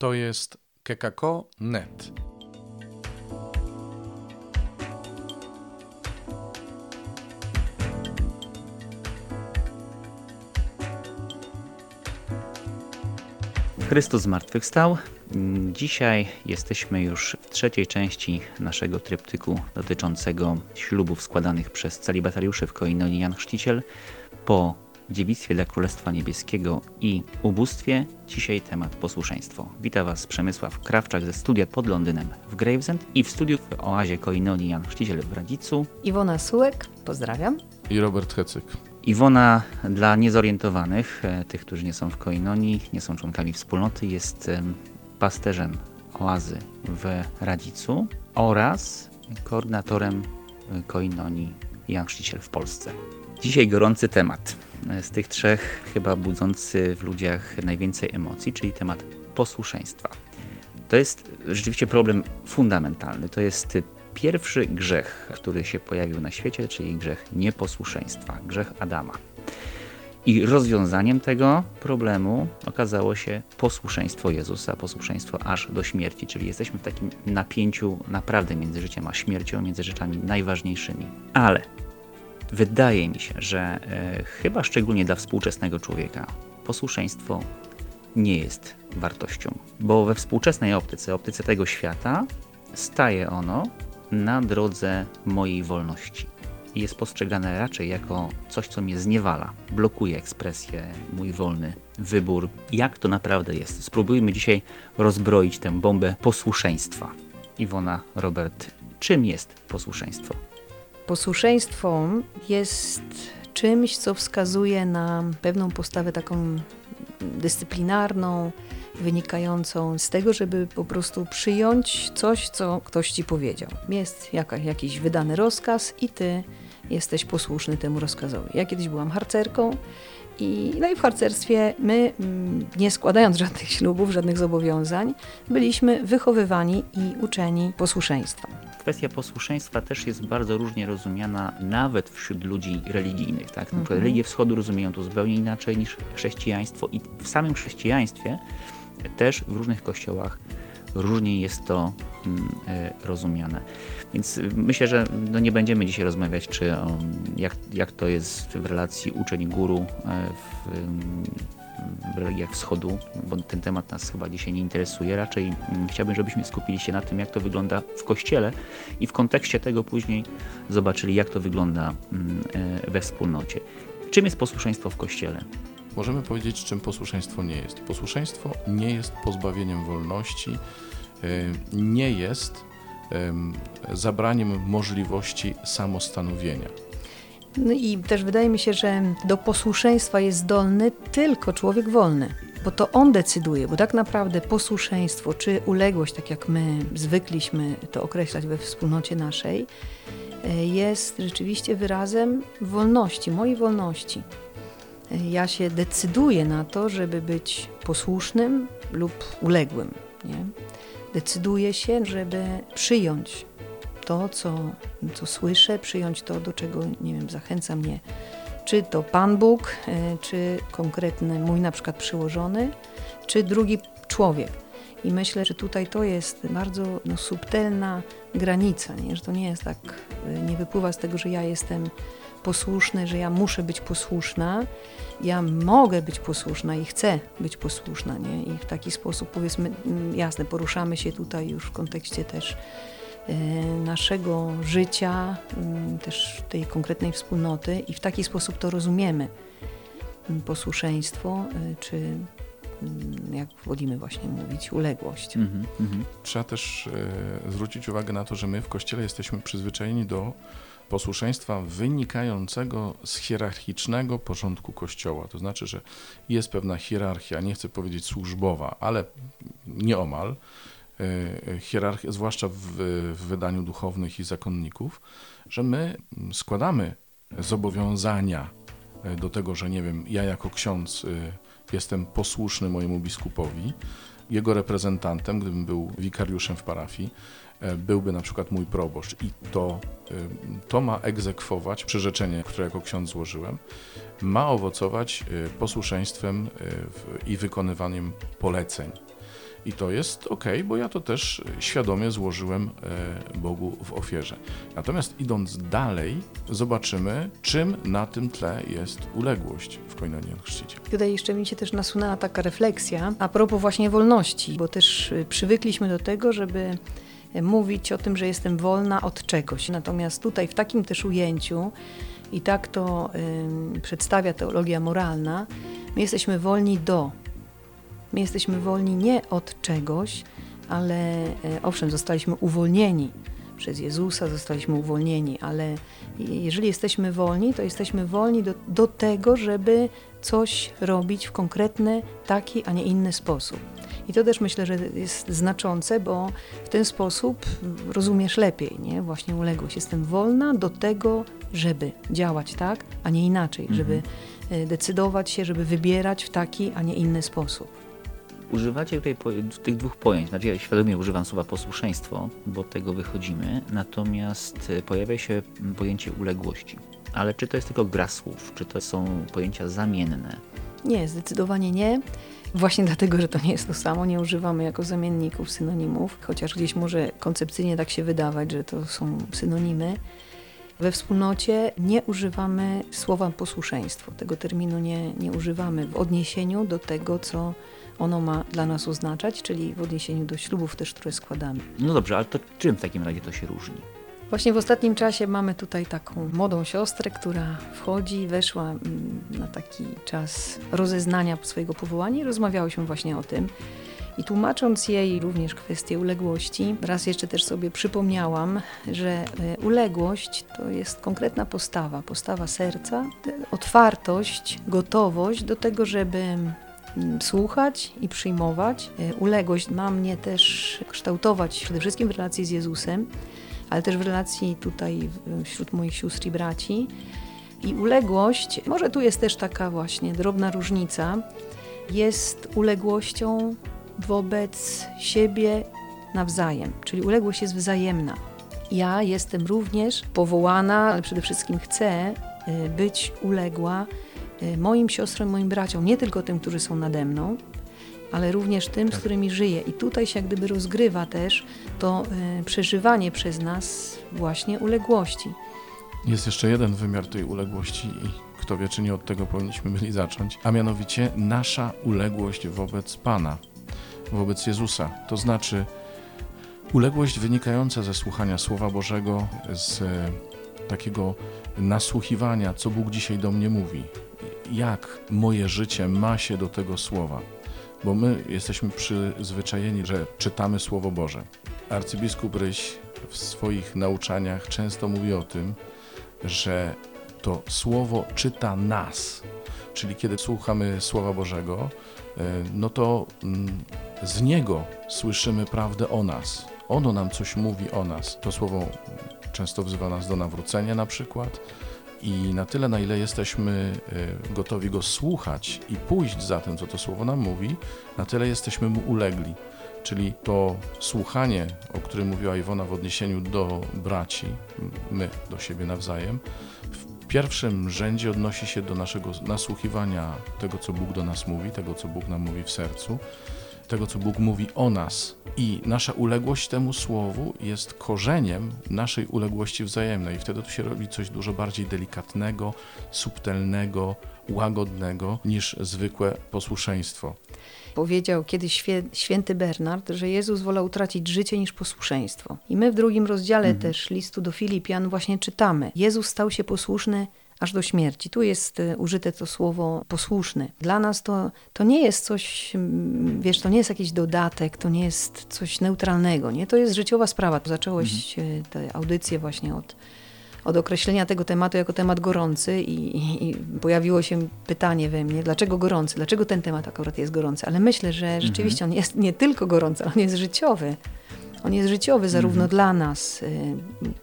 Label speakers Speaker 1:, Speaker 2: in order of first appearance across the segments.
Speaker 1: To jest kekako.net.
Speaker 2: Chrystus zmartwychwstał. Dzisiaj jesteśmy już w trzeciej części naszego tryptyku dotyczącego ślubów składanych przez celibatariuszy w Koinonii Jan Chrzciciel. Po dziewictwie dla Królestwa Niebieskiego i ubóstwie, dzisiaj temat posłuszeństwo. Witam Was Przemysław Krawczak ze studia pod Londynem w Gravesend i w studiu w oazie Koinonii Jan Chrzciciel w Radzicu.
Speaker 3: Iwona Sułek, pozdrawiam.
Speaker 1: I Robert Hecyk.
Speaker 2: Iwona dla niezorientowanych, e, tych, którzy nie są w Koinonii, nie są członkami wspólnoty, jest em, pasterzem oazy w Radzicu oraz koordynatorem e, Koinonii Jan Chrzciciel w Polsce. Dzisiaj gorący temat. Z tych trzech chyba budzący w ludziach najwięcej emocji, czyli temat posłuszeństwa. To jest rzeczywiście problem fundamentalny. To jest pierwszy grzech, który się pojawił na świecie, czyli grzech nieposłuszeństwa, grzech Adama. I rozwiązaniem tego problemu okazało się posłuszeństwo Jezusa, posłuszeństwo aż do śmierci, czyli jesteśmy w takim napięciu naprawdę między życiem a śmiercią, między rzeczami najważniejszymi. Ale wydaje mi się, że e, chyba szczególnie dla współczesnego człowieka posłuszeństwo nie jest wartością, bo we współczesnej optyce, optyce tego świata, staje ono na drodze mojej wolności. Jest postrzegane raczej jako coś, co mnie zniewala, blokuje ekspresję, mój wolny wybór. Jak to naprawdę jest? Spróbujmy dzisiaj rozbroić tę bombę posłuszeństwa. Iwona, Robert, czym jest posłuszeństwo?
Speaker 3: Posłuszeństwo jest czymś, co wskazuje na pewną postawę taką dyscyplinarną, wynikającą z tego, żeby po prostu przyjąć coś, co ktoś ci powiedział. Jest jaka, jakiś wydany rozkaz i ty jesteś posłuszny temu rozkazowi. Ja kiedyś byłam harcerką i, no i w harcerstwie my, mm, nie składając żadnych ślubów, żadnych zobowiązań, byliśmy wychowywani i uczeni posłuszeństwa.
Speaker 2: Kwestia posłuszeństwa też jest bardzo różnie rozumiana nawet wśród ludzi religijnych. Tak? Na przykład religie wschodu rozumieją to zupełnie inaczej niż chrześcijaństwo i w samym chrześcijaństwie też w różnych kościołach różnie jest to mm, e, rozumiane. Więc y, myślę, że no nie będziemy dzisiaj rozmawiać, czy o, jak, jak to jest w relacji uczeń-guru e, w, w religiach wschodu, bo ten temat nas chyba dzisiaj nie interesuje. Raczej mm, chciałbym, żebyśmy skupili się na tym, jak to wygląda w kościele i w kontekście tego później zobaczyli, jak to wygląda mm, e, we wspólnocie. Czym jest posłuszeństwo w kościele?
Speaker 1: Możemy powiedzieć, czym posłuszeństwo nie jest. Posłuszeństwo nie jest pozbawieniem wolności, y, nie jest em, zabraniem możliwości samostanowienia.
Speaker 3: No i też wydaje mi się, że do posłuszeństwa jest zdolny tylko człowiek wolny, bo to on decyduje, bo tak naprawdę posłuszeństwo czy uległość, tak jak my zwykliśmy to określać we wspólnocie naszej, e, jest rzeczywiście wyrazem wolności, mojej wolności. Ja się decyduję na to, żeby być posłusznym lub uległym. Nie? Decyduję się, żeby przyjąć to, co, co słyszę, przyjąć to, do czego, nie wiem, zachęca mnie, czy to Pan Bóg, e, czy konkretny mój na przykład przyłożony, czy drugi człowiek. I myślę, że tutaj to jest bardzo no, subtelna granica, nie? że to nie jest tak, e, nie wypływa z tego, że ja jestem posłuszny, że ja muszę być posłuszna. Ja mogę być posłuszna i chcę być posłuszna, nie? I w taki sposób, powiedzmy, mm, jasne, poruszamy się tutaj już w kontekście też e, naszego życia, mm, też tej konkretnej wspólnoty i w taki sposób to rozumiemy. Mm, Posłuszeństwo, e, czy mm, jak wolimy właśnie mówić, uległość.
Speaker 2: Mhm, mhm.
Speaker 1: Trzeba też e, zwrócić uwagę na to, że my w Kościele jesteśmy przyzwyczajeni do posłuszeństwa wynikającego z hierarchicznego porządku Kościoła. To znaczy, że jest pewna hierarchia, nie chcę powiedzieć służbowa, ale nieomal, e, hierarchia, zwłaszcza w, w wydaniu duchownych i zakonników, że my składamy zobowiązania e, do tego, że nie wiem, ja jako ksiądz e, jestem posłuszny mojemu biskupowi, jego reprezentantem, gdybym był wikariuszem w parafii, byłby na przykład mój proboszcz i to, e, to ma egzekwować przyrzeczenie, które jako ksiądz złożyłem, ma owocować e, posłuszeństwem e, i wykonywaniem poleceń. I to jest ok, bo ja to też świadomie złożyłem e, Bogu w ofierze. Natomiast idąc dalej, zobaczymy, czym na tym tle jest uległość w Koinonie Chrzciciel.
Speaker 3: Tutaj jeszcze mi się też nasunęła taka refleksja a propos właśnie wolności, bo też y, przywykliśmy do tego, żeby mówić o tym, że jestem wolna od czegoś. Natomiast tutaj w takim też ujęciu i tak to y, przedstawia teologia moralna, my jesteśmy wolni do. My jesteśmy wolni nie od czegoś, ale y, owszem, zostaliśmy uwolnieni przez Jezusa, zostaliśmy uwolnieni, ale jeżeli jesteśmy wolni, to jesteśmy wolni do, do tego, żeby coś robić w konkretny, taki, a nie inny sposób. I to też myślę, że jest znaczące, bo w ten sposób rozumiesz lepiej, nie? Właśnie uległość. Jestem wolna do tego, żeby działać tak, a nie inaczej,
Speaker 2: Mhm.
Speaker 3: żeby e, decydować się, żeby wybierać w taki, a nie inny sposób.
Speaker 2: Używacie tutaj po, tych dwóch pojęć. Znaczy ja świadomie używam słowa posłuszeństwo, bo od tego wychodzimy. Natomiast y, pojawia się pojęcie uległości. Ale czy to jest tylko gra słów? Czy to są pojęcia zamienne?
Speaker 3: Nie, zdecydowanie nie. Właśnie dlatego, że to nie jest to samo, nie używamy jako zamienników synonimów, chociaż gdzieś może koncepcyjnie tak się wydawać, że to są synonimy. We wspólnocie nie używamy słowa posłuszeństwo. Tego terminu nie, nie używamy w odniesieniu do tego, co ono ma dla nas oznaczać, czyli w odniesieniu do ślubów też, które składamy.
Speaker 2: No dobrze, ale to czym w takim razie to się różni?
Speaker 3: Właśnie w ostatnim czasie mamy tutaj taką młodą siostrę, która wchodzi, weszła mm, na taki czas rozeznania swojego powołania i rozmawiałyśmy właśnie o tym. I tłumacząc jej również kwestię uległości, raz jeszcze też sobie przypomniałam, że e, uległość to jest konkretna postawa, postawa serca, otwartość, gotowość do tego, żeby mm, słuchać i przyjmować. E, Uległość ma mnie też kształtować przede wszystkim w relacji z Jezusem, ale też w relacji tutaj wśród moich sióstr i braci. I uległość, może tu jest też taka właśnie drobna różnica, jest uległością wobec siebie nawzajem, czyli uległość jest wzajemna. Ja jestem również powołana, ale przede wszystkim chcę y, być uległa y, moim siostrom, moim braciom, nie tylko tym, którzy są nade mną, ale również tym, z którymi żyję. I tutaj się jak gdyby rozgrywa też to y, przeżywanie przez nas właśnie uległości.
Speaker 1: Jest jeszcze jeden wymiar tej uległości i kto wie, czy nie od tego powinniśmy byli zacząć, a mianowicie nasza uległość wobec Pana, wobec Jezusa. To znaczy uległość wynikająca ze słuchania Słowa Bożego, z e, takiego nasłuchiwania, co Bóg dzisiaj do mnie mówi, jak moje życie ma się do tego Słowa. Bo my jesteśmy przyzwyczajeni, że czytamy Słowo Boże. Arcybiskup Ryś w swoich nauczaniach często mówi o tym, że to słowo czyta nas. Czyli kiedy słuchamy Słowa Bożego, e, no to mm, z niego słyszymy prawdę o nas. Ono nam coś mówi o nas. To słowo często wzywa nas do nawrócenia na przykład. I na tyle, na ile jesteśmy e, gotowi go słuchać i pójść za tym, co to słowo nam mówi, na tyle jesteśmy mu ulegli. Czyli to słuchanie, o którym mówiła Iwona w odniesieniu do braci, my do siebie nawzajem, w pierwszym rzędzie odnosi się do naszego nasłuchiwania tego, co Bóg do nas mówi, tego, co Bóg nam mówi w sercu, tego, co Bóg mówi o nas. I nasza uległość temu słowu jest korzeniem naszej uległości wzajemnej. I wtedy tu się robi coś dużo bardziej delikatnego, subtelnego, łagodnego niż zwykłe posłuszeństwo.
Speaker 3: Powiedział kiedyś święty Bernard, że Jezus wolał utracić życie niż posłuszeństwo. I my w drugim rozdziale też listu do Filipian właśnie czytamy. Jezus stał się posłuszny aż do śmierci. Tu jest e, użyte to słowo posłuszny. Dla nas to, to nie jest coś, mm, wiesz, to nie jest jakiś dodatek, to nie jest coś neutralnego, nie? To jest życiowa sprawa. Zacząłeś e, tę audycję właśnie od od określenia tego tematu jako temat gorący i, i, i pojawiło się pytanie we mnie, dlaczego gorący, dlaczego ten temat akurat jest gorący, ale myślę, że rzeczywiście on jest nie tylko gorący, ale on jest życiowy. On jest życiowy zarówno dla nas, y,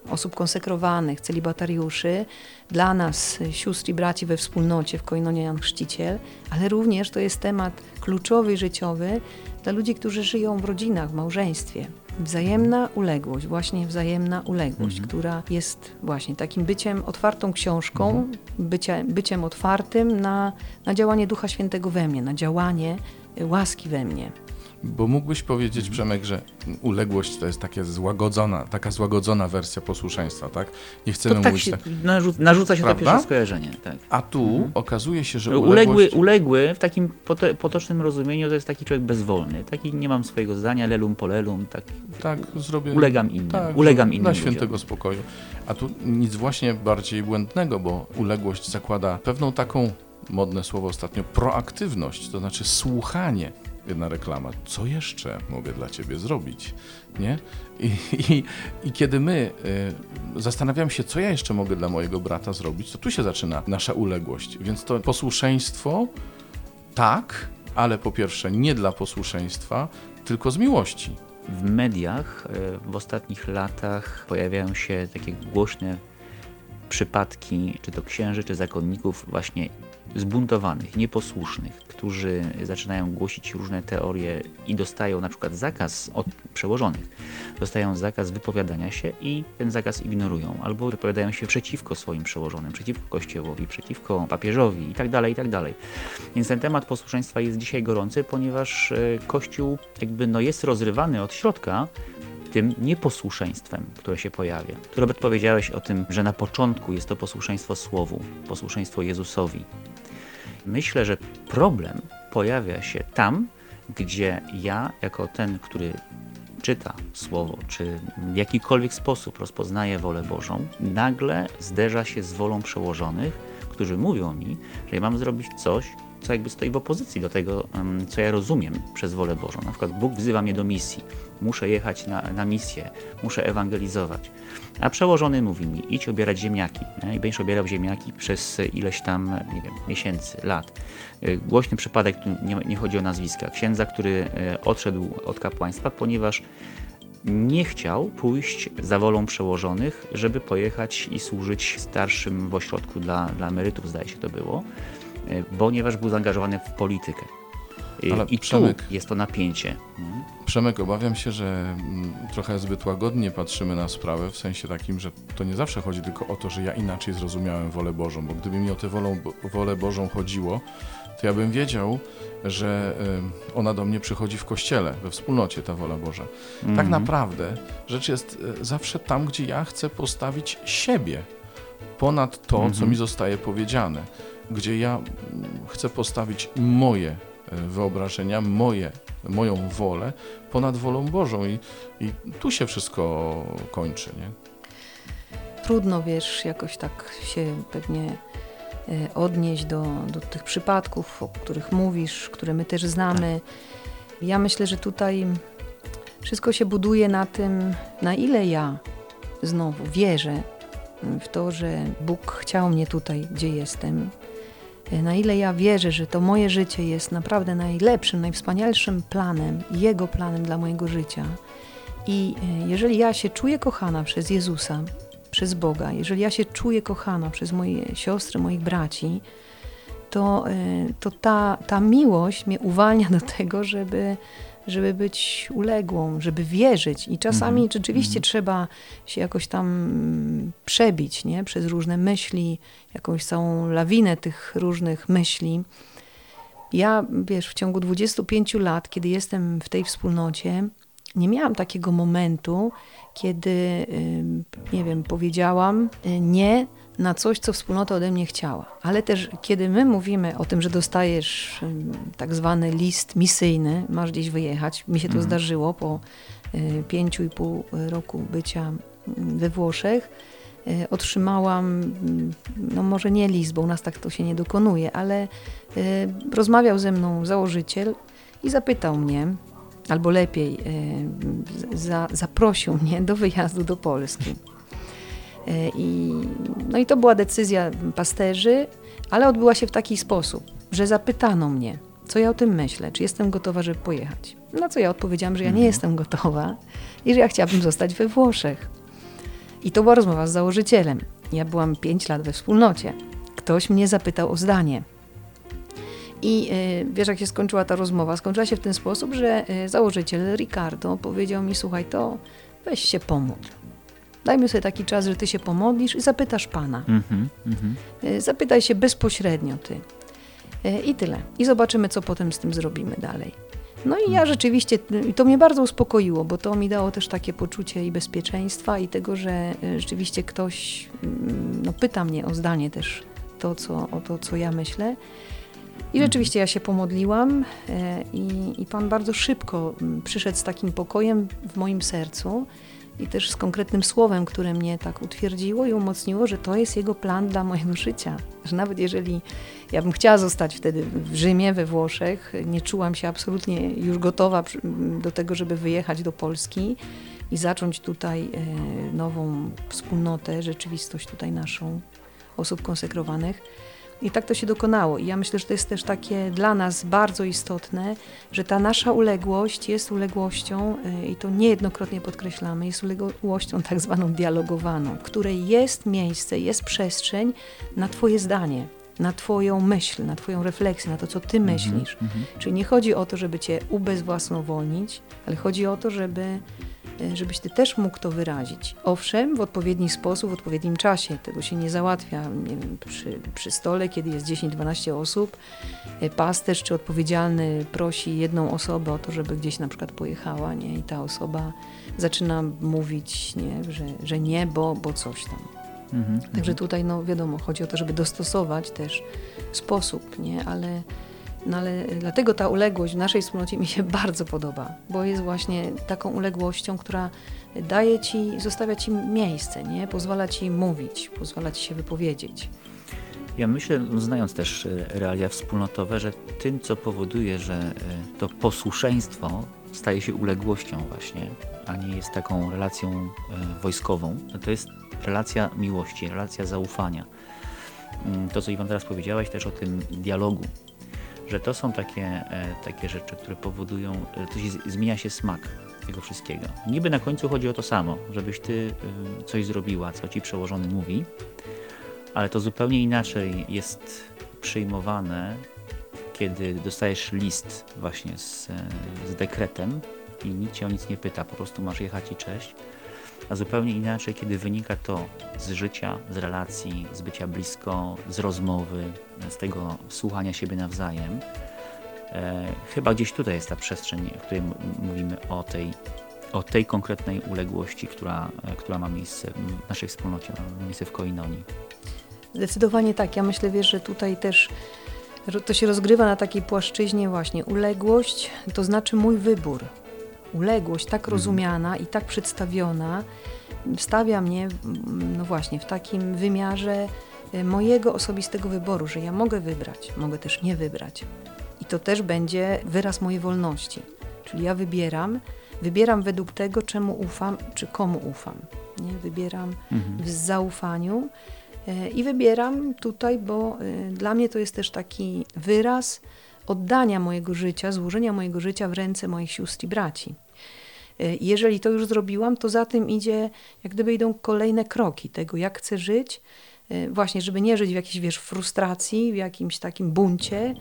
Speaker 3: osób konsekrowanych, celibatariuszy, dla nas, y, sióstr i braci we wspólnocie w Koinonie Jan Chrzciciel, ale również to jest temat kluczowy i życiowy dla ludzi, którzy żyją w rodzinach, w małżeństwie. Wzajemna uległość, właśnie wzajemna uległość, która jest właśnie takim byciem otwartą książką, bycia, byciem otwartym na, na działanie Ducha Świętego we mnie, na działanie y, łaski we mnie.
Speaker 1: Bo mógłbyś powiedzieć, Przemek, że uległość to jest takie złagodzona, taka złagodzona wersja posłuszeństwa, tak? Nie chcemy
Speaker 2: To tak
Speaker 1: mówić
Speaker 2: się
Speaker 1: tak.
Speaker 2: narzu- narzuca się
Speaker 1: Prawda?
Speaker 2: to pierwsze skojarzenie. Tak.
Speaker 1: A tu okazuje się, że
Speaker 2: Uległy,
Speaker 1: uległość...
Speaker 2: uległy w takim poto- potocznym rozumieniu to jest taki człowiek bezwolny. Taki nie mam swojego zdania, lelum polelum, tak
Speaker 1: Tak, zrobię...
Speaker 2: ulegam innym.
Speaker 1: Tak,
Speaker 2: ulegam innym
Speaker 1: Dla
Speaker 2: ludziom.
Speaker 1: świętego spokoju. A tu nic właśnie bardziej błędnego, bo uległość zakłada pewną taką, modne słowo ostatnio, proaktywność, to znaczy słuchanie. Jedna reklama. Co jeszcze mogę dla ciebie zrobić? Nie? I, i, i kiedy my y, zastanawiamy się, co ja jeszcze mogę dla mojego brata zrobić, to tu się zaczyna nasza uległość. Więc to posłuszeństwo tak, ale po pierwsze nie dla posłuszeństwa, tylko z miłości.
Speaker 2: W mediach e, w ostatnich latach pojawiają się takie głośne przypadki, czy to księży, czy zakonników właśnie zbuntowanych, nieposłusznych, którzy zaczynają głosić różne teorie i dostają na przykład zakaz od przełożonych. Dostają zakaz wypowiadania się i ten zakaz ignorują, albo wypowiadają się przeciwko swoim przełożonym, przeciwko Kościołowi, przeciwko papieżowi itd., tak itd. Więc ten temat posłuszeństwa jest dzisiaj gorący, ponieważ e, Kościół jakby no jest rozrywany od środka tym nieposłuszeństwem, które się pojawia. Tu, Robert powiedziałeś o tym, że na początku jest to posłuszeństwo Słowu, posłuszeństwo Jezusowi. Myślę, że problem pojawia się tam, gdzie ja, jako ten, który czyta Słowo, czy w jakikolwiek sposób rozpoznaje wolę Bożą, nagle zderza się z wolą przełożonych, którzy mówią mi, że ja mam zrobić coś, co jakby stoi w opozycji do tego, co ja rozumiem przez wolę Bożą. Na przykład Bóg wzywa mnie do misji, muszę jechać na, na misję, muszę ewangelizować. A przełożony mówi mi, idź obierać ziemniaki. Nie? I będziesz obierał ziemniaki przez ileś tam, nie wiem, miesięcy, lat. Y, Głośny przypadek, nie, nie chodzi o nazwiska, księdza, który y, odszedł od kapłaństwa, ponieważ nie chciał pójść za wolą przełożonych, żeby pojechać i służyć starszym w ośrodku dla, dla emerytów, zdaje się to było, y, ponieważ był zaangażowany w politykę. Y,
Speaker 1: Ale
Speaker 2: I
Speaker 1: Przemek-
Speaker 2: tu jest to napięcie. Mhm.
Speaker 1: Przemek, obawiam się, że mm, trochę zbyt łagodnie patrzymy na sprawę, w sensie takim, że to nie zawsze chodzi tylko o to, że ja inaczej zrozumiałem wolę Bożą, bo gdyby mi o tę wolą, wolę Bożą chodziło, to ja bym wiedział, że y, ona do mnie przychodzi w kościele, we wspólnocie ta wola Boża. Tak
Speaker 2: Mhm.
Speaker 1: naprawdę rzecz jest y, zawsze tam, gdzie ja chcę postawić siebie ponad to, co
Speaker 2: Mhm.
Speaker 1: mi zostaje powiedziane, gdzie ja mm, chcę postawić moje wyobrażenia, moje, moją wolę ponad wolą Bożą i, i tu się wszystko kończy, nie?
Speaker 3: Trudno, wiesz, jakoś tak się pewnie e, odnieść do, do tych przypadków, o których mówisz, które my też znamy. Ja myślę, że tutaj wszystko się buduje na tym, na ile ja znowu wierzę w to, że Bóg chciał mnie tutaj, gdzie jestem. Na ile ja wierzę, że to moje życie jest naprawdę najlepszym, najwspanialszym planem, Jego planem dla mojego życia. I e, jeżeli ja się czuję kochana przez Jezusa, przez Boga, jeżeli ja się czuję kochana przez moje siostry, moich braci, to, e, to ta, ta miłość mnie uwalnia do tego, żeby, żeby być uległą, żeby wierzyć. I czasami
Speaker 2: Mhm,
Speaker 3: rzeczywiście
Speaker 2: mhm.
Speaker 3: trzeba się jakoś tam mm, przebić nie? przez różne myśli, jakąś całą lawinę tych różnych myśli. Ja, wiesz, w ciągu 25 lat, kiedy jestem w tej wspólnocie, nie miałam takiego momentu, kiedy, nie wiem, powiedziałam y, nie na coś, co wspólnota ode mnie chciała. Ale też, kiedy my mówimy o tym, że dostajesz tak zwany list misyjny, masz gdzieś wyjechać, mi się to
Speaker 2: Mhm.
Speaker 3: zdarzyło po y, pięciu i pół roku bycia we Włoszech, y, otrzymałam, no może nie list, bo u nas tak to się nie dokonuje, ale y, rozmawiał ze mną założyciel i zapytał mnie, albo lepiej za, zaprosił mnie do wyjazdu do Polski. Y, I, no i to była decyzja pasterzy, ale odbyła się w taki sposób, że zapytano mnie, co ja o tym myślę, czy jestem gotowa, żeby pojechać. Na co ja odpowiedziałam, że ja nie
Speaker 2: Mhm.
Speaker 3: jestem gotowa i że ja chciałabym zostać we Włoszech. I to była rozmowa z założycielem. Ja byłam 5 lat we wspólnocie. Ktoś mnie zapytał o zdanie. I y, wiesz, jak się skończyła ta rozmowa? Skończyła się w ten sposób, że y, założyciel Ricardo powiedział mi: Słuchaj, to weź się pomódl. Dajmy sobie taki czas, że ty się pomodlisz i zapytasz Pana.
Speaker 2: Mhm, mhm.
Speaker 3: Y, Zapytaj się bezpośrednio ty. Y, I tyle. I zobaczymy, co potem z tym zrobimy dalej. No i ja rzeczywiście, i to mnie bardzo uspokoiło, bo to mi dało też takie poczucie i bezpieczeństwa i tego, że e, rzeczywiście ktoś mm, no, pyta mnie o zdanie też to, co, o to, co ja myślę. I rzeczywiście ja się pomodliłam e, i, i Pan bardzo szybko mm, przyszedł z takim pokojem w moim sercu i też z konkretnym słowem, które mnie tak utwierdziło i umocniło, że to jest Jego plan dla mojego życia. Że nawet jeżeli ja bym chciała zostać wtedy w Rzymie, we Włoszech, nie czułam się absolutnie już gotowa do tego, żeby wyjechać do Polski i zacząć tutaj e, nową wspólnotę, rzeczywistość tutaj naszą osób konsekrowanych. I tak to się dokonało. I ja myślę, że to jest też takie dla nas bardzo istotne, że ta nasza uległość jest uległością, y, i to niejednokrotnie podkreślamy, jest uległością tak zwaną dialogowaną, w której jest miejsce, jest przestrzeń na Twoje zdanie, na Twoją myśl, na Twoją refleksję, na to, co Ty myślisz. Czyli nie chodzi o to, żeby Cię ubezwłasnowolnić, ale chodzi o to, żeby żebyś ty też mógł to wyrazić. Owszem, w odpowiedni sposób, w odpowiednim czasie. Tego się nie załatwia nie wiem, przy, przy stole, kiedy jest 10-12 osób. E, Pasterz czy odpowiedzialny prosi jedną osobę o to, żeby gdzieś na przykład pojechała, nie? I ta osoba zaczyna mówić, nie? Że, że nie, bo, bo coś tam.
Speaker 2: Mhm.
Speaker 3: Także tutaj, no wiadomo, chodzi o to, żeby dostosować też sposób, nie? Ale, no ale dlatego ta uległość w naszej wspólnocie mi się bardzo podoba, bo jest właśnie taką uległością, która daje ci, zostawia ci miejsce, nie? Pozwala ci mówić, pozwala ci się wypowiedzieć.
Speaker 2: Ja myślę, znając też e, realia wspólnotowe, że tym, co powoduje, że e, to posłuszeństwo staje się uległością właśnie, a nie jest taką relacją wojskową, to jest relacja miłości, relacja zaufania. Mm, To, co Iwan teraz powiedziałaś też o tym dialogu, że to są takie, e, takie rzeczy, które powodują, że to się, zmienia się smak tego wszystkiego. Niby na końcu chodzi o to samo, żebyś ty e, coś zrobiła, co ci przełożony mówi, ale to zupełnie inaczej jest przyjmowane, kiedy dostajesz list właśnie z, e, z dekretem i nikt cię o nic nie pyta, po prostu masz jechać i cześć. A zupełnie inaczej, kiedy wynika to z życia, z relacji, z bycia blisko, z rozmowy, z tego słuchania siebie nawzajem. E, chyba gdzieś tutaj jest ta przestrzeń, w której mówimy o tej, o tej konkretnej uległości, która, e, która ma miejsce w naszej wspólnocie, ma miejsce w Koinonii.
Speaker 3: Zdecydowanie tak. Ja myślę, wiesz, że tutaj też to się rozgrywa na takiej płaszczyźnie właśnie uległość, to znaczy mój wybór. Uległość tak rozumiana i tak przedstawiona stawia mnie, no właśnie, w takim wymiarze y, mojego osobistego wyboru, że ja mogę wybrać, mogę też nie wybrać. I to też będzie wyraz mojej wolności. Czyli ja wybieram, wybieram według tego, czemu ufam, czy komu ufam. Nie? Wybieram w zaufaniu e, i wybieram tutaj, bo e, dla mnie to jest też taki wyraz oddania mojego życia, złożenia mojego życia w ręce moich sióstr i braci. I Jeżeli to już zrobiłam, to za tym idzie, jak gdyby idą kolejne kroki tego, jak chcę żyć, e, właśnie, żeby nie żyć w jakiejś, wiesz, frustracji, w jakimś takim buncie,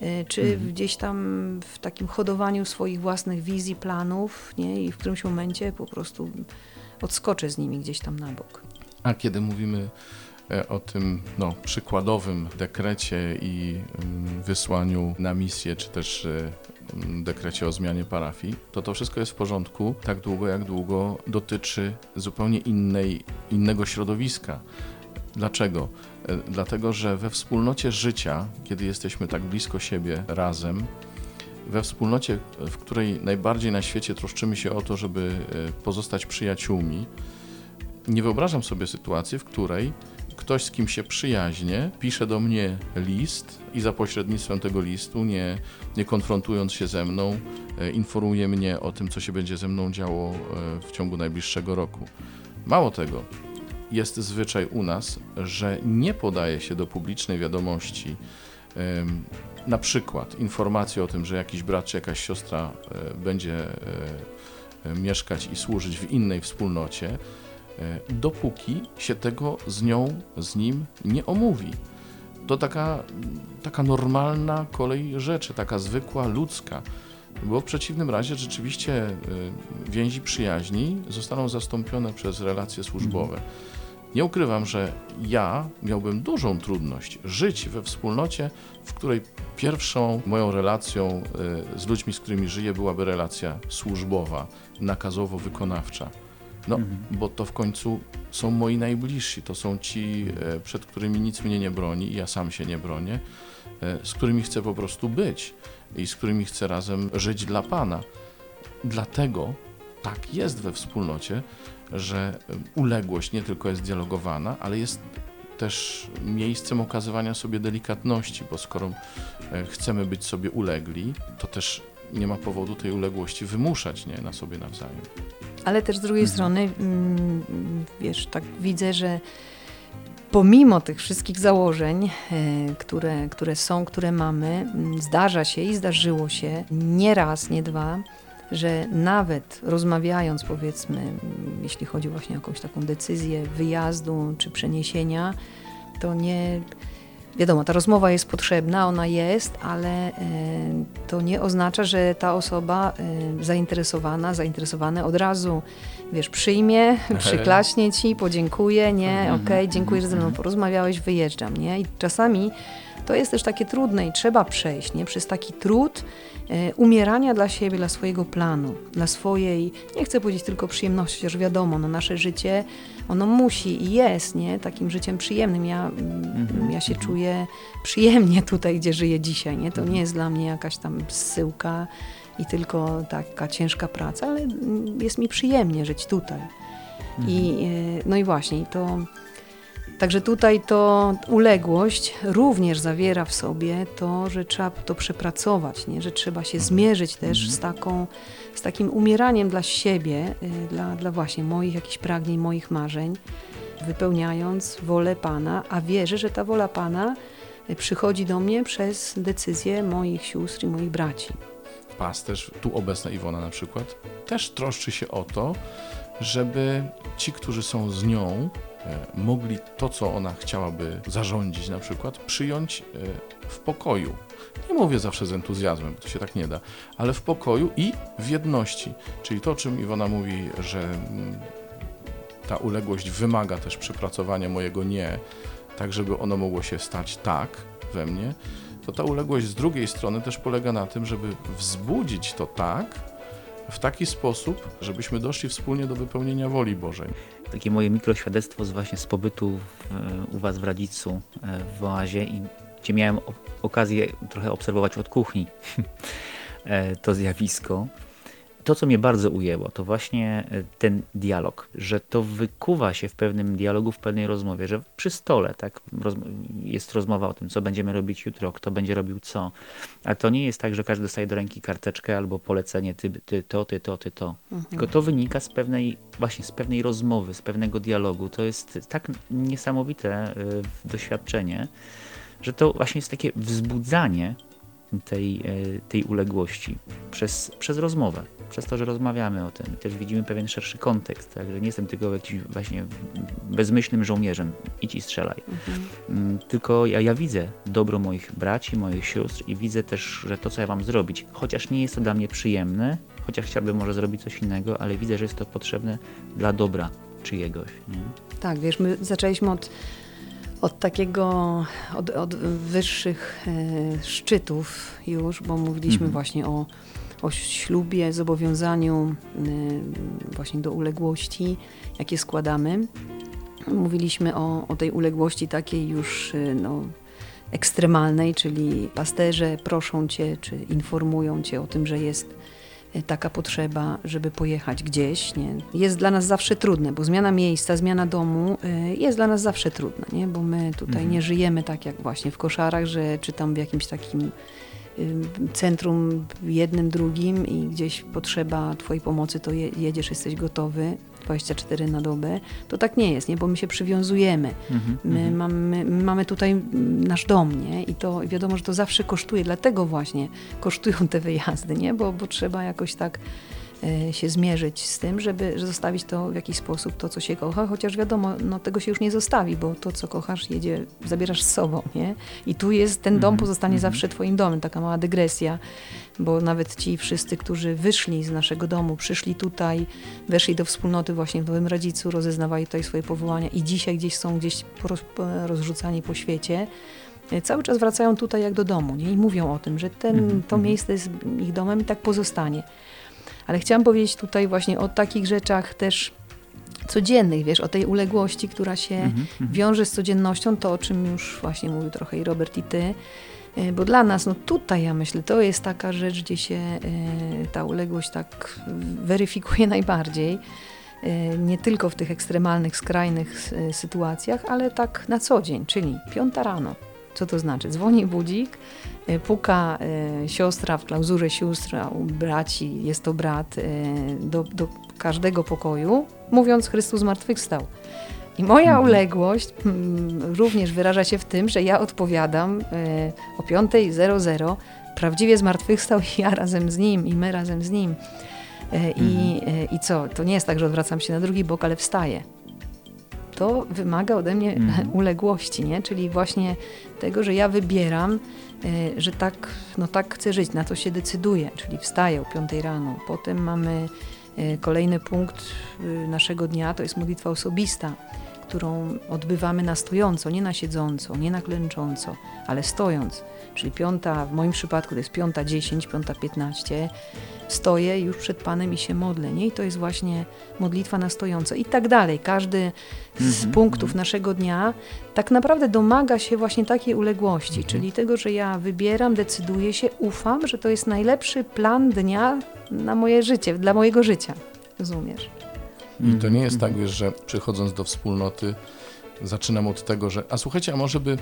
Speaker 3: e, czy gdzieś tam w takim hodowaniu swoich własnych wizji, planów, nie? I w którymś momencie po prostu odskoczę z nimi gdzieś tam na bok.
Speaker 1: A kiedy mówimy e, o tym no, przykładowym dekrecie i mm, wysłaniu na misję, czy też e, dekrecie o zmianie parafii, to to wszystko jest w porządku tak długo, jak długo dotyczy zupełnie innej, innego środowiska. Dlaczego? E, Dlatego, że we wspólnocie życia, kiedy jesteśmy tak blisko siebie razem, we wspólnocie, w której najbardziej na świecie troszczymy się o to, żeby e, pozostać przyjaciółmi, nie wyobrażam sobie sytuacji, w której ktoś, z kim się przyjaźnie, pisze do mnie list i za pośrednictwem tego listu, nie, nie konfrontując się ze mną, e, informuje mnie o tym, co się będzie ze mną działo e, w ciągu najbliższego roku. Mało tego, jest zwyczaj u nas, że nie podaje się do publicznej wiadomości na przykład informacji o tym, że jakiś brat czy jakaś siostra e, będzie mieszkać i służyć w innej wspólnocie, dopóki się tego z nią, z nim nie omówi. To taka, taka normalna kolej rzeczy, taka zwykła, ludzka. Bo w przeciwnym razie rzeczywiście e, więzi przyjaźni zostaną zastąpione przez relacje służbowe. Nie ukrywam, że ja miałbym dużą trudność żyć we wspólnocie, w której pierwszą moją relacją y, z ludźmi, z którymi żyję, byłaby relacja służbowa, nakazowo-wykonawcza. No, bo to w końcu są moi najbliżsi, to są ci, e, przed którymi nic mnie nie broni i ja sam się nie bronię, e, z którymi chcę po prostu być i z którymi chcę razem żyć dla Pana. Dlatego tak jest we wspólnocie, że e, uległość nie tylko jest dialogowana, ale jest też miejscem okazywania sobie delikatności, bo skoro chcemy być sobie ulegli, to też nie ma powodu tej uległości wymuszać nie, na sobie nawzajem.
Speaker 3: Ale też z drugiej strony, mm, wiesz, tak widzę, że pomimo tych wszystkich założeń, e, które, które są, które mamy, mm, zdarza się i zdarzyło się nie raz, nie dwa, że nawet rozmawiając, powiedzmy, mm, jeśli chodzi właśnie o jakąś taką decyzję wyjazdu czy przeniesienia, to nie. Wiadomo, ta rozmowa jest potrzebna, ona jest, ale e, to nie oznacza, że ta osoba e, zainteresowana, zainteresowane od razu, wiesz, przyjmie, przyklaśnie ci, podziękuje, nie,
Speaker 2: Mhm,
Speaker 3: okej, dziękuję, że ze mną
Speaker 2: mhm.
Speaker 3: porozmawiałeś, wyjeżdżam, nie? I czasami to jest też takie trudne i trzeba przejść, nie? Przez taki trud umierania dla siebie, dla swojego planu, dla swojej, nie chcę powiedzieć tylko przyjemności, chociaż wiadomo, no nasze życie, ono musi i jest, nie? Takim życiem przyjemnym. Ja, mm,
Speaker 2: Mhm,
Speaker 3: ja się
Speaker 2: mhm.
Speaker 3: czuję przyjemnie tutaj, gdzie żyję dzisiaj, nie? To nie jest dla mnie jakaś tam zsyłka i tylko taka ciężka praca, ale jest mi przyjemnie żyć tutaj. I, e, no i właśnie, to... Także tutaj to uległość również zawiera w sobie to, że trzeba to przepracować, nie? że trzeba się zmierzyć też z, taką, z takim umieraniem dla siebie, y, dla, dla właśnie moich jakichś pragnień, moich marzeń, wypełniając wolę Pana, a wierzę, że ta wola Pana y, przychodzi do mnie przez decyzje moich sióstr i moich braci.
Speaker 1: Pasterz, tu obecna Iwona na przykład, też troszczy się o to, żeby ci, którzy są z nią, e, mogli to, co ona chciałaby zarządzić na przykład, przyjąć e, w pokoju. Nie mówię zawsze z entuzjazmem, bo to się tak nie da, ale w pokoju i w jedności. Czyli to, czym Iwona mówi, że mm, ta uległość wymaga też przepracowania mojego nie, tak żeby ono mogło się stać tak we mnie, to ta uległość z drugiej strony też polega na tym, żeby wzbudzić to tak, w taki sposób, żebyśmy doszli wspólnie do wypełnienia woli Bożej.
Speaker 2: Takie moje mikroświadectwo z właśnie z pobytu u Was w Radzicu, e, w oazie, gdzie miałem okazję trochę obserwować od kuchni e, to zjawisko. To, co mnie bardzo ujęło, to właśnie e, ten dialog, że to wykuwa się w pewnym dialogu, w pewnej rozmowie, że przy stole tak jest rozmowa o tym, co będziemy robić jutro, kto będzie robił co. A to nie jest tak, że każdy dostaje do ręki karteczkę albo polecenie ty, ty to, ty to, ty to. Tylko to wynika z pewnej, właśnie z pewnej rozmowy, z pewnego dialogu. To jest tak niesamowite y, doświadczenie, że to właśnie jest takie wzbudzanie tej, y, tej uległości przez, przez rozmowę, przez to, że rozmawiamy o tym. Też widzimy pewien szerszy kontekst, tak? że nie jestem tylko jakimś właśnie bezmyślnym żołnierzem, idź i strzelaj. Mm, Tylko ja, ja widzę dobro moich braci, moich sióstr i widzę też, że to, co ja mam zrobić, chociaż nie jest to dla mnie przyjemne, chociaż chciałbym może zrobić coś innego, ale widzę, że jest to potrzebne dla dobra czyjegoś. Nie?
Speaker 3: Tak, wiesz, my zaczęliśmy od, od takiego, od, od wyższych e, szczytów już, bo mówiliśmy
Speaker 2: Mhm.
Speaker 3: właśnie o, o ślubie, zobowiązaniu e, właśnie do uległości, jakie składamy. Mówiliśmy o, o tej uległości takiej już e, no, ekstremalnej, czyli pasterze proszą cię, czy informują cię o tym, że jest e, taka potrzeba, żeby pojechać gdzieś. Nie? Jest dla nas zawsze trudne, bo zmiana miejsca, zmiana domu y, jest dla nas zawsze trudna, nie? bo my tutaj
Speaker 2: Mhm.
Speaker 3: nie żyjemy tak jak właśnie w koszarach, że czy tam w jakimś takim y, centrum jednym, drugim i gdzieś potrzeba twojej pomocy, to je, jedziesz, jesteś gotowy 24 na dobę. To tak nie jest, nie? bo my się przywiązujemy.
Speaker 2: Mhm,
Speaker 3: My,
Speaker 2: mhm.
Speaker 3: mamy, my mamy tutaj mm, nasz dom, nie? I to wiadomo, że to zawsze kosztuje, dlatego właśnie kosztują te wyjazdy, nie? Bo, bo trzeba jakoś tak się zmierzyć z tym, żeby zostawić to w jakiś sposób, to co się kocha, chociaż wiadomo, no tego się już nie zostawi, bo to co kochasz jedzie, zabierasz z sobą, nie? I tu jest, ten dom
Speaker 2: Mhm,
Speaker 3: pozostanie
Speaker 2: mhm.
Speaker 3: zawsze twoim domem, taka mała dygresja, bo nawet ci wszyscy, którzy wyszli z naszego domu, przyszli tutaj, weszli do wspólnoty właśnie w Nowym Radzicu, rozeznawali tutaj swoje powołania i dzisiaj gdzieś są gdzieś rozrzucani po świecie, e, cały czas wracają tutaj jak do domu nie? i mówią o tym, że ten,
Speaker 2: Mhm,
Speaker 3: to
Speaker 2: mhm.
Speaker 3: miejsce jest ich domem i tak pozostanie. Ale chciałam powiedzieć tutaj właśnie o takich rzeczach też codziennych, wiesz, o tej uległości, która się
Speaker 2: Mhm, mhm.
Speaker 3: wiąże z codziennością, to o czym już właśnie mówił trochę i Robert i ty, E, bo dla nas, no tutaj ja myślę, to jest taka rzecz, gdzie się e, ta uległość tak weryfikuje najbardziej. E, Nie tylko w tych ekstremalnych, skrajnych sytuacjach, ale tak na co dzień, czyli piąta rano. Co to znaczy? Dzwoni budzik, e, puka e, siostra w klauzurze sióstr, a u braci jest to brat, e, do, do każdego pokoju, mówiąc Chrystus zmartwychwstał. I moja
Speaker 2: Mhm.
Speaker 3: uległość mm, również wyraża się w tym, że ja odpowiadam o 5.00 prawdziwie zmartwychwstał i ja razem z nim i my razem z nim. I, e, I co? To nie jest tak, że odwracam się na drugi bok, ale wstaję. To wymaga ode mnie
Speaker 2: Mhm.
Speaker 3: uległości, nie? Czyli właśnie tego, że ja wybieram, e, że tak, no tak chcę żyć, na to się decyduję, czyli wstaję o 5 rano. Potem mamy e, kolejny punkt e, naszego dnia, to jest modlitwa osobista, którą odbywamy na stojąco, nie na siedząco, nie na klęcząco, ale stojąc. Czyli piąta, w moim przypadku to jest piąta 10, piąta 15. Stoję już przed Panem i się modlę, nie? I to jest właśnie modlitwa na stojąco i tak dalej. Każdy z
Speaker 2: Mhm,
Speaker 3: punktów
Speaker 2: mhm.
Speaker 3: naszego dnia tak naprawdę domaga się właśnie takiej uległości,
Speaker 1: Mhm.
Speaker 3: czyli tego, że ja wybieram, decyduję się, ufam, że to jest najlepszy plan dnia na moje życie, dla mojego życia. Rozumiesz?
Speaker 1: I to nie jest tak, wiesz, że przychodząc do wspólnoty zaczynam od tego, że a słuchajcie, a może by,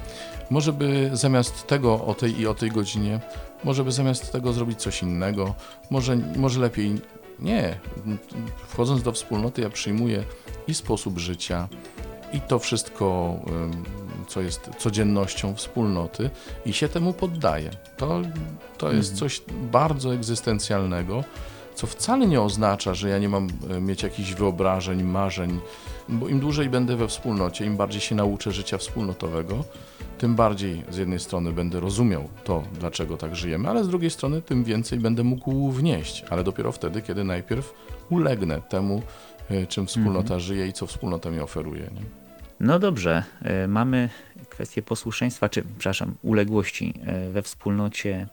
Speaker 1: może by zamiast tego o tej i o tej godzinie, może by zamiast tego zrobić coś innego, może, może lepiej. Nie. Wchodząc do wspólnoty ja przyjmuję i sposób życia, i to wszystko, co jest codziennością wspólnoty i się temu poddaję. To, to jest
Speaker 2: Mhm.
Speaker 1: coś bardzo egzystencjalnego, co wcale nie oznacza, że ja nie mam e, mieć jakichś wyobrażeń, marzeń, bo im dłużej będę we wspólnocie, im bardziej się nauczę życia wspólnotowego, tym bardziej z jednej strony będę rozumiał to, dlaczego tak żyjemy, ale z drugiej strony tym więcej będę mógł wnieść, ale dopiero wtedy, kiedy najpierw ulegnę temu, e, czym wspólnota
Speaker 2: Mhm.
Speaker 1: żyje i co wspólnota mi oferuje. Nie?
Speaker 2: No dobrze, e, mamy kwestię posłuszeństwa, czy przepraszam, uległości we wspólnocie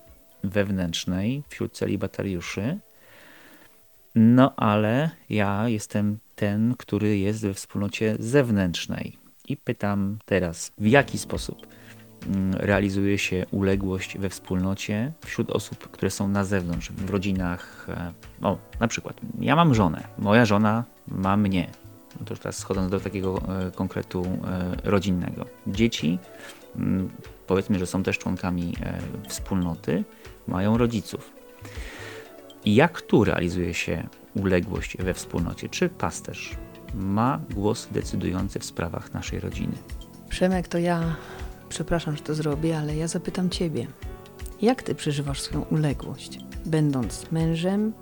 Speaker 2: wewnętrznej wśród celibatariuszy. No ale ja jestem ten, który jest we wspólnocie zewnętrznej. I pytam teraz, w jaki sposób mm, realizuje się uległość we wspólnocie wśród osób, które są na zewnątrz, w rodzinach. e, O, na przykład, ja mam żonę, moja żona ma mnie. No to już teraz schodząc do takiego e, konkretu e, rodzinnego. Dzieci, mm, powiedzmy, że są też członkami wspólnoty, mają rodziców. Jak tu realizuje się uległość we wspólnocie? Czy pasterz ma głos decydujący w sprawach naszej rodziny?
Speaker 3: Przemek, to ja, przepraszam, że to zrobię, ale ja zapytam Ciebie. Jak Ty przeżywasz swoją uległość, będąc mężem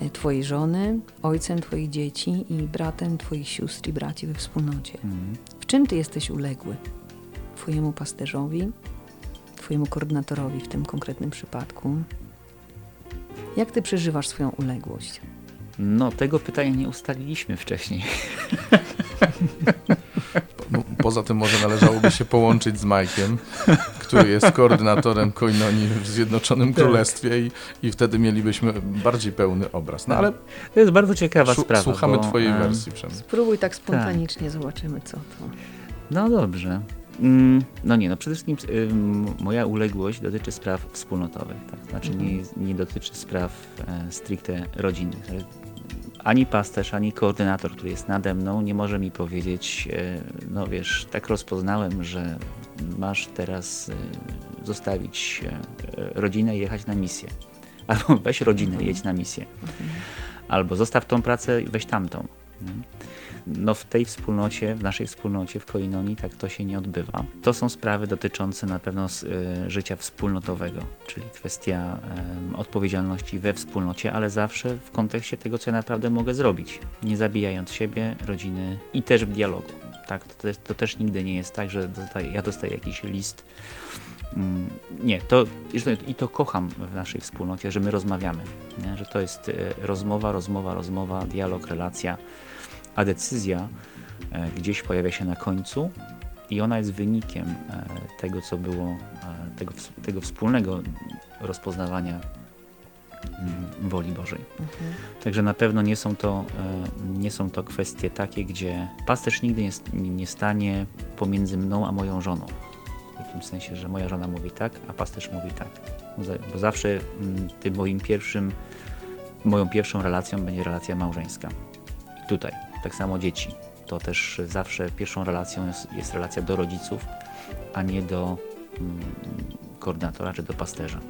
Speaker 3: e, Twojej żony, ojcem Twoich dzieci i bratem Twoich sióstr i braci we wspólnocie?
Speaker 2: Mhm.
Speaker 3: W czym Ty jesteś uległy? Twojemu pasterzowi, Twojemu koordynatorowi w tym konkretnym przypadku? Jak Ty przeżywasz swoją uległość?
Speaker 2: No, tego pytania nie ustaliliśmy wcześniej.
Speaker 1: Po- Poza tym może należałoby się połączyć z Majkiem, który jest koordynatorem Koinonii w Zjednoczonym
Speaker 2: Tak.
Speaker 1: Królestwie i, i wtedy mielibyśmy bardziej pełny obraz. No ale
Speaker 2: To jest bardzo ciekawa sprawa.
Speaker 1: słuchamy
Speaker 2: bo,
Speaker 1: Twojej
Speaker 2: em,
Speaker 1: wersji, Przemysł.
Speaker 3: Spróbuj tak spontanicznie, zobaczymy co to.
Speaker 2: No dobrze. Mm, No nie, no przede wszystkim moja uległość dotyczy spraw wspólnotowych, tak? Znaczy nie, nie dotyczy spraw e, stricte rodzinnych. Ani pasterz, ani koordynator, który jest nade mną, nie może mi powiedzieć, e, no wiesz, tak rozpoznałem, że masz teraz e, zostawić rodzinę i jechać na misję. Albo weź rodzinę i jedź na misję. Albo zostaw tą pracę i weź tamtą. nie? No w tej wspólnocie, w naszej wspólnocie, w Koinonii tak to się nie odbywa. To są sprawy dotyczące na pewno y, życia wspólnotowego, czyli kwestia y, odpowiedzialności we wspólnocie, ale zawsze w kontekście tego, co ja naprawdę mogę zrobić, nie zabijając siebie, rodziny i też w dialogu. Tak, to, to też nigdy nie jest tak, że dostaję, ja dostaję jakiś list. Mm, nie, to i to kocham w naszej wspólnocie, że my rozmawiamy, nie? że to jest rozmowa, rozmowa, rozmowa, dialog, relacja a decyzja e, gdzieś pojawia się na końcu i ona jest wynikiem e, tego, co było, e, tego, tego wspólnego rozpoznawania mm, woli Bożej. Mhm. Także na pewno nie są, to, nie są to kwestie takie, gdzie pasterz nigdy nie, nie stanie pomiędzy mną a moją żoną. W tym sensie, że moja żona mówi tak, a pasterz mówi tak. Bo zawsze mm, tym moim pierwszym, moją pierwszą relacją będzie relacja małżeńska. Tutaj tak samo dzieci. To też zawsze pierwszą relacją jest, jest relacja do rodziców, a nie do mm, koordynatora czy do pasterza.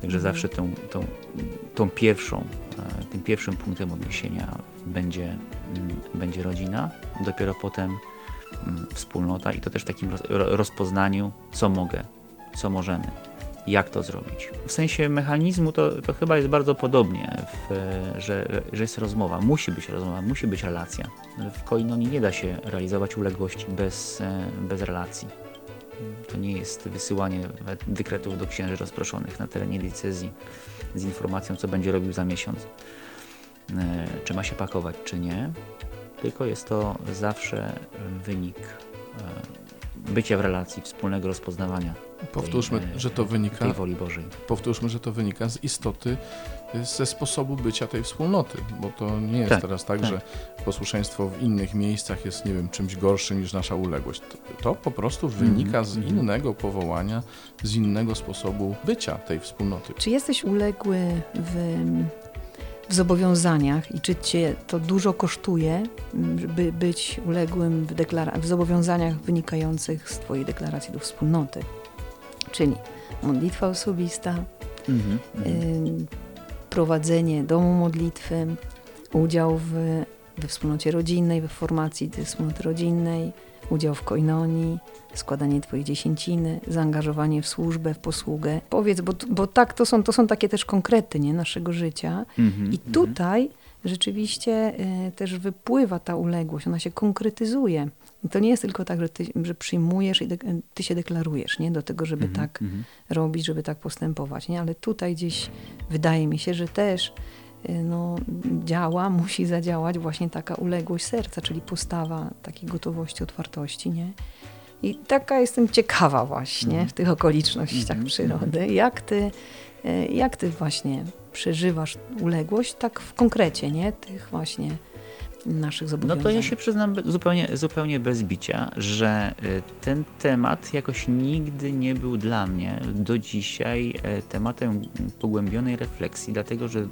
Speaker 2: Także mhm. zawsze tą, tą, tą pierwszą, e, tym pierwszym punktem odniesienia będzie, mm, będzie rodzina, dopiero potem mm, wspólnota i to też w takim rozpoznaniu, co mogę, co możemy jak to zrobić. W sensie mechanizmu to, to chyba jest bardzo podobnie, w, że, że jest rozmowa, musi być rozmowa, musi być relacja. W koinonii nie da się realizować uległości bez, bez relacji. To nie jest wysyłanie dekretów do księży rozproszonych na terenie decyzji z informacją, co będzie robił za miesiąc, czy ma się pakować, czy nie, tylko jest to zawsze wynik e, bycia w relacji, wspólnego rozpoznawania
Speaker 1: Powtórzmy,
Speaker 2: tej,
Speaker 1: że to wynika.
Speaker 2: Tej woli Bożej.
Speaker 1: Powtórzmy, że to wynika z istoty, ze sposobu bycia tej wspólnoty, bo to nie jest tak, teraz tak, tak, że posłuszeństwo w innych miejscach jest, nie wiem, czymś gorszym niż nasza uległość. To, to po prostu wynika z mhm. innego powołania, z innego sposobu bycia tej wspólnoty.
Speaker 3: Czy jesteś uległy w w zobowiązaniach i czy cię to dużo kosztuje, by być uległym w, w zobowiązaniach wynikających z Twojej deklaracji do wspólnoty? czyli modlitwa osobista, mm -hmm. prowadzenie domu modlitwy, udział w, we wspólnocie rodzinnej, we formacji tej wspólnoty rodzinnej, udział w koinonii, składanie Twojej dziesięciny, zaangażowanie w służbę, w posługę. Powiedz, bo, bo tak, to są, to są takie też konkrety nie, naszego życia. Mm -hmm, I tutaj mm -hmm. rzeczywiście y, też wypływa ta uległość, ona się konkretyzuje. To nie jest tylko tak, że ty że przyjmujesz i ty się deklarujesz nie? do tego, żeby mm -hmm, tak -hmm. robić, żeby tak postępować. Nie? Ale tutaj gdzieś wydaje mi się, że też no, działa, musi zadziałać właśnie taka uległość serca, czyli postawa takiej gotowości, otwartości. Nie? I taka jestem ciekawa właśnie mm -hmm. w tych okolicznościach mhm, przyrody. Mhm. Jak ty, y, jak ty właśnie przeżywasz uległość tak w konkrecie, nie? Tych właśnie naszych zobowiązań.
Speaker 2: No to ja się przyznam zupełnie, zupełnie bez bicia, że y, ten temat jakoś nigdy nie był dla mnie do dzisiaj e, tematem pogłębionej refleksji, dlatego że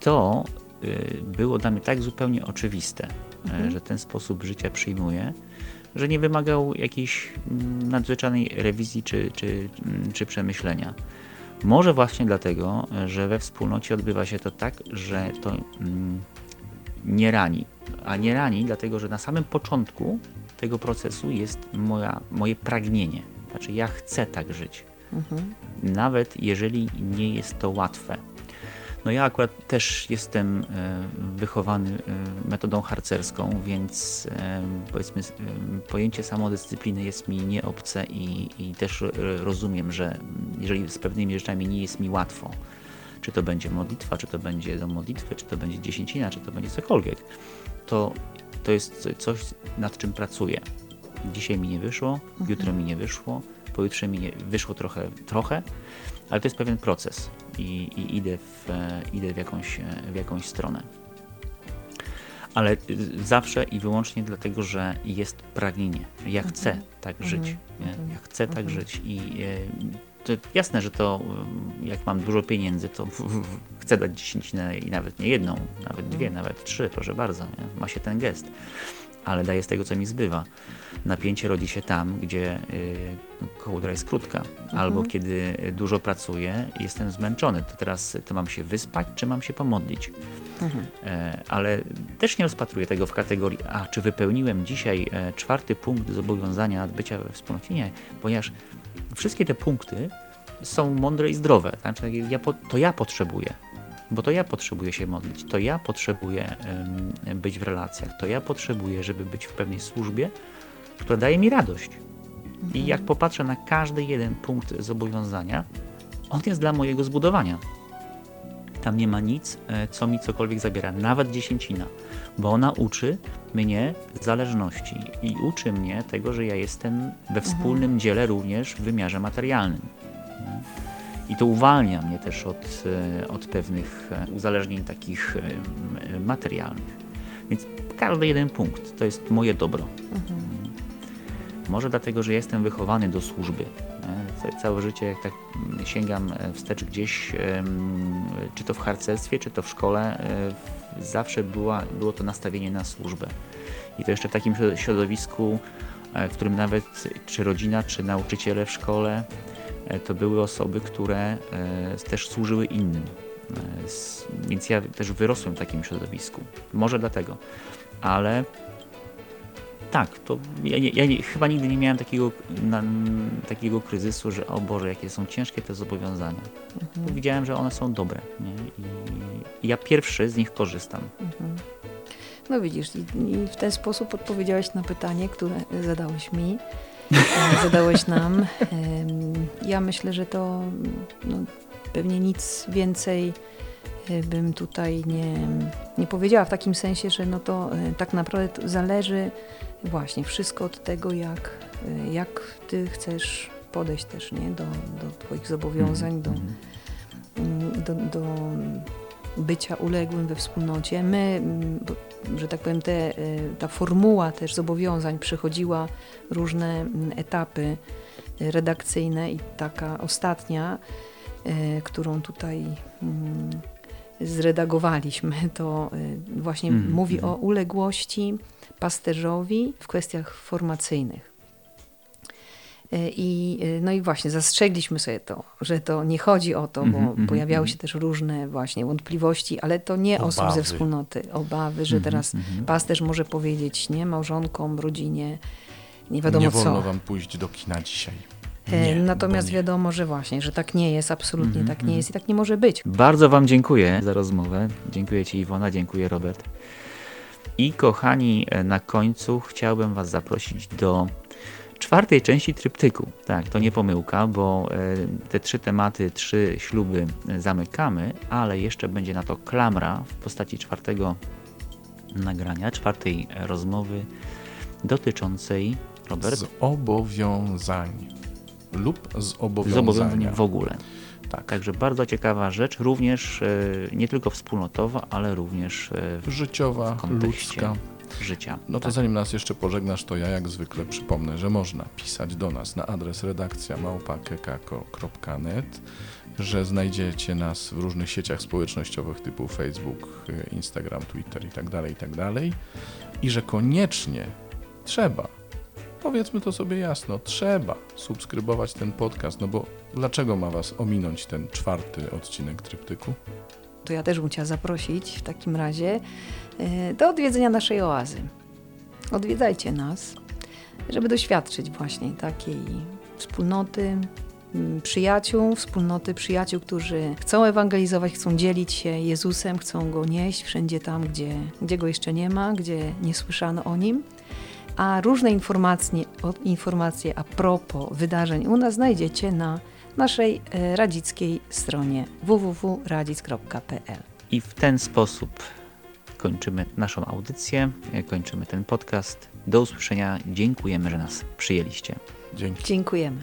Speaker 2: to y, było dla mnie tak zupełnie oczywiste, mhm. że ten sposób życia przyjmuję, że nie wymagał jakiejś mm, nadzwyczajnej rewizji czy, czy, mm, czy przemyślenia. Może właśnie dlatego, że we wspólnocie odbywa się to tak, że to mm, nie rani. A nie rani, dlatego że na samym początku tego procesu jest moja, moje pragnienie. Znaczy, ja chcę tak żyć. Mhm. Nawet jeżeli nie jest to łatwe. No ja akurat też jestem e, wychowany e, metodą harcerską, więc e, powiedzmy pojęcie samodyscypliny jest mi nieobce i, i też rozumiem, że jeżeli z pewnymi rzeczami nie jest mi łatwo, czy to będzie modlitwa, czy to będzie do modlitwy, czy to będzie dziesięcina, czy to będzie cokolwiek, to, to jest coś, nad czym pracuję. Dzisiaj mi nie wyszło, mhm. jutro mi nie wyszło, pojutrze mi nie wyszło trochę, trochę, ale to jest pewien proces i, i idę, w, idę w, jakąś, w jakąś stronę. Ale zawsze i wyłącznie dlatego, że jest pragnienie. Ja chcę mhm. tak żyć. Mhm. Ja chcę tak żyć i e, to jasne, że to jak mam dużo pieniędzy, to chcę dać dziesięcinę i nawet nie jedną, nawet dwie, nawet trzy, proszę bardzo, nie? ma się ten gest. ale daję z tego, co mi zbywa. Napięcie rodzi się tam, gdzie y, kołdra jest krótka, albo kiedy dużo pracuję jestem zmęczony. To teraz to mam się wyspać, czy mam się pomodlić? E, ale też nie rozpatruję tego w kategorii, a czy wypełniłem dzisiaj e, czwarty punkt zobowiązania bycia we wspólnocie? Nie, ponieważ wszystkie te punkty są mądre i zdrowe. Znaczy, ja to ja potrzebuję, bo to ja potrzebuję się modlić, to ja potrzebuję być w relacjach, to ja potrzebuję, żeby być w pewnej służbie, która daje mi radość. I jak popatrzę na każdy jeden punkt zobowiązania, on jest dla mojego zbudowania. Tam nie ma nic, e, co mi cokolwiek zabiera, nawet dziesięcina, bo ona uczy mnie zależności i uczy mnie tego, że ja jestem we wspólnym dziele również w wymiarze materialnym. I to uwalnia mnie też od, e, od pewnych e, uzależnień takich e, materialnych. Więc każdy jeden punkt to jest moje dobro. Może dlatego, że jestem wychowany do służby. Całe życie, jak tak sięgam e, wstecz gdzieś, czy to w harcerstwie, czy to w szkole, e, zawsze była, było to nastawienie na służbę. I to jeszcze w takim środ- środowisku, e, w którym nawet czy rodzina, czy nauczyciele w szkole, to były osoby, które też służyły innym. Więc ja też wyrosłem w takim środowisku. Może dlatego. Ale tak, to ja, nie, ja nie, chyba nigdy nie miałem takiego, na, takiego kryzysu, że o Boże, jakie są ciężkie te zobowiązania. Bo widziałem, że one są dobre. Nie? I, ja pierwszy z nich korzystam.
Speaker 3: No widzisz, i, i w ten sposób odpowiedziałeś na pytanie, które zadałeś mi, e, zadałeś nam. Ja myślę, że to no, pewnie nic więcej e, bym tutaj nie, nie powiedziała w takim sensie, że no to e, tak naprawdę to zależy właśnie wszystko od tego, jak, e, jak ty chcesz podejść też nie? Do, do twoich zobowiązań, do,
Speaker 2: Mhm.
Speaker 3: mm, do, do bycia uległym we wspólnocie. My, mm, że tak powiem, te, y, ta formuła też zobowiązań przechodziła różne mm, etapy y, redakcyjne i taka ostatnia, y, którą tutaj mm, zredagowaliśmy, to y, właśnie
Speaker 2: Mhm,
Speaker 3: mówi
Speaker 2: mhm.
Speaker 3: o uległości pasterzowi w kwestiach formacyjnych. I, y, no i właśnie zastrzegliśmy sobie to, że to nie chodzi o to, bo
Speaker 2: Mhm, mhm,
Speaker 3: pojawiały
Speaker 2: mhm.
Speaker 3: się też różne właśnie wątpliwości, ale to nie osób ze
Speaker 1: Obawy.
Speaker 3: wspólnoty, obawy, że
Speaker 2: Mhm,
Speaker 3: teraz
Speaker 2: mhm.
Speaker 3: pasterz może powiedzieć nie małżonkom, rodzinie, nie wiadomo
Speaker 1: nie
Speaker 3: co.
Speaker 1: wolno wam pójść do kina dzisiaj.
Speaker 3: E,
Speaker 1: Nie,
Speaker 3: Natomiast
Speaker 1: nie.
Speaker 3: wiadomo, że właśnie, że tak nie jest, absolutnie
Speaker 2: Mhm,
Speaker 3: tak nie
Speaker 2: mhm.
Speaker 3: jest i tak nie może być.
Speaker 2: Bardzo Wam dziękuję za rozmowę. Dziękuję Ci Iwona, dziękuję Robert. I kochani, e, na końcu chciałbym Was zaprosić do czwartej części tryptyku. Tak, to nie pomyłka, bo e, te trzy tematy, trzy śluby e, zamykamy, ale jeszcze będzie na to klamra w postaci czwartego nagrania, czwartej rozmowy dotyczącej Robert,
Speaker 1: Zobowiązań lub zobowiązania.
Speaker 2: zobowiązań w ogóle.
Speaker 1: Tak.
Speaker 2: Także bardzo ciekawa rzecz, również e, nie tylko wspólnotowa, ale również e, w
Speaker 1: Życiowa, ludzka.
Speaker 2: życia.
Speaker 1: No to
Speaker 2: Tak.
Speaker 1: zanim nas jeszcze pożegnasz, to ja jak zwykle przypomnę, że można pisać do nas na adres redakcja małpa.kekako.net, że znajdziecie nas w różnych sieciach społecznościowych typu Facebook, y, Instagram, Twitter i tak dalej, i tak. I że koniecznie trzeba, powiedzmy to sobie jasno, trzeba subskrybować ten podcast, no bo dlaczego ma was ominąć ten czwarty odcinek Tryptyku?
Speaker 3: To ja też bym chciała zaprosić w takim razie e, do odwiedzenia naszej oazy. Odwiedzajcie nas, żeby doświadczyć właśnie takiej wspólnoty mm, przyjaciół, wspólnoty przyjaciół, którzy chcą ewangelizować, chcą dzielić się Jezusem, chcą Go nieść wszędzie tam, gdzie, gdzie Go jeszcze nie ma, gdzie nie słyszano o Nim. A różne informacje, informacje a propos wydarzeń u nas znajdziecie na naszej e, radzickiej stronie www.radzic.pl.
Speaker 2: I w ten sposób kończymy naszą audycję, e, kończymy ten podcast. Do usłyszenia. Dziękujemy, że nas przyjęliście.
Speaker 1: Dzięki.
Speaker 3: Dziękujemy.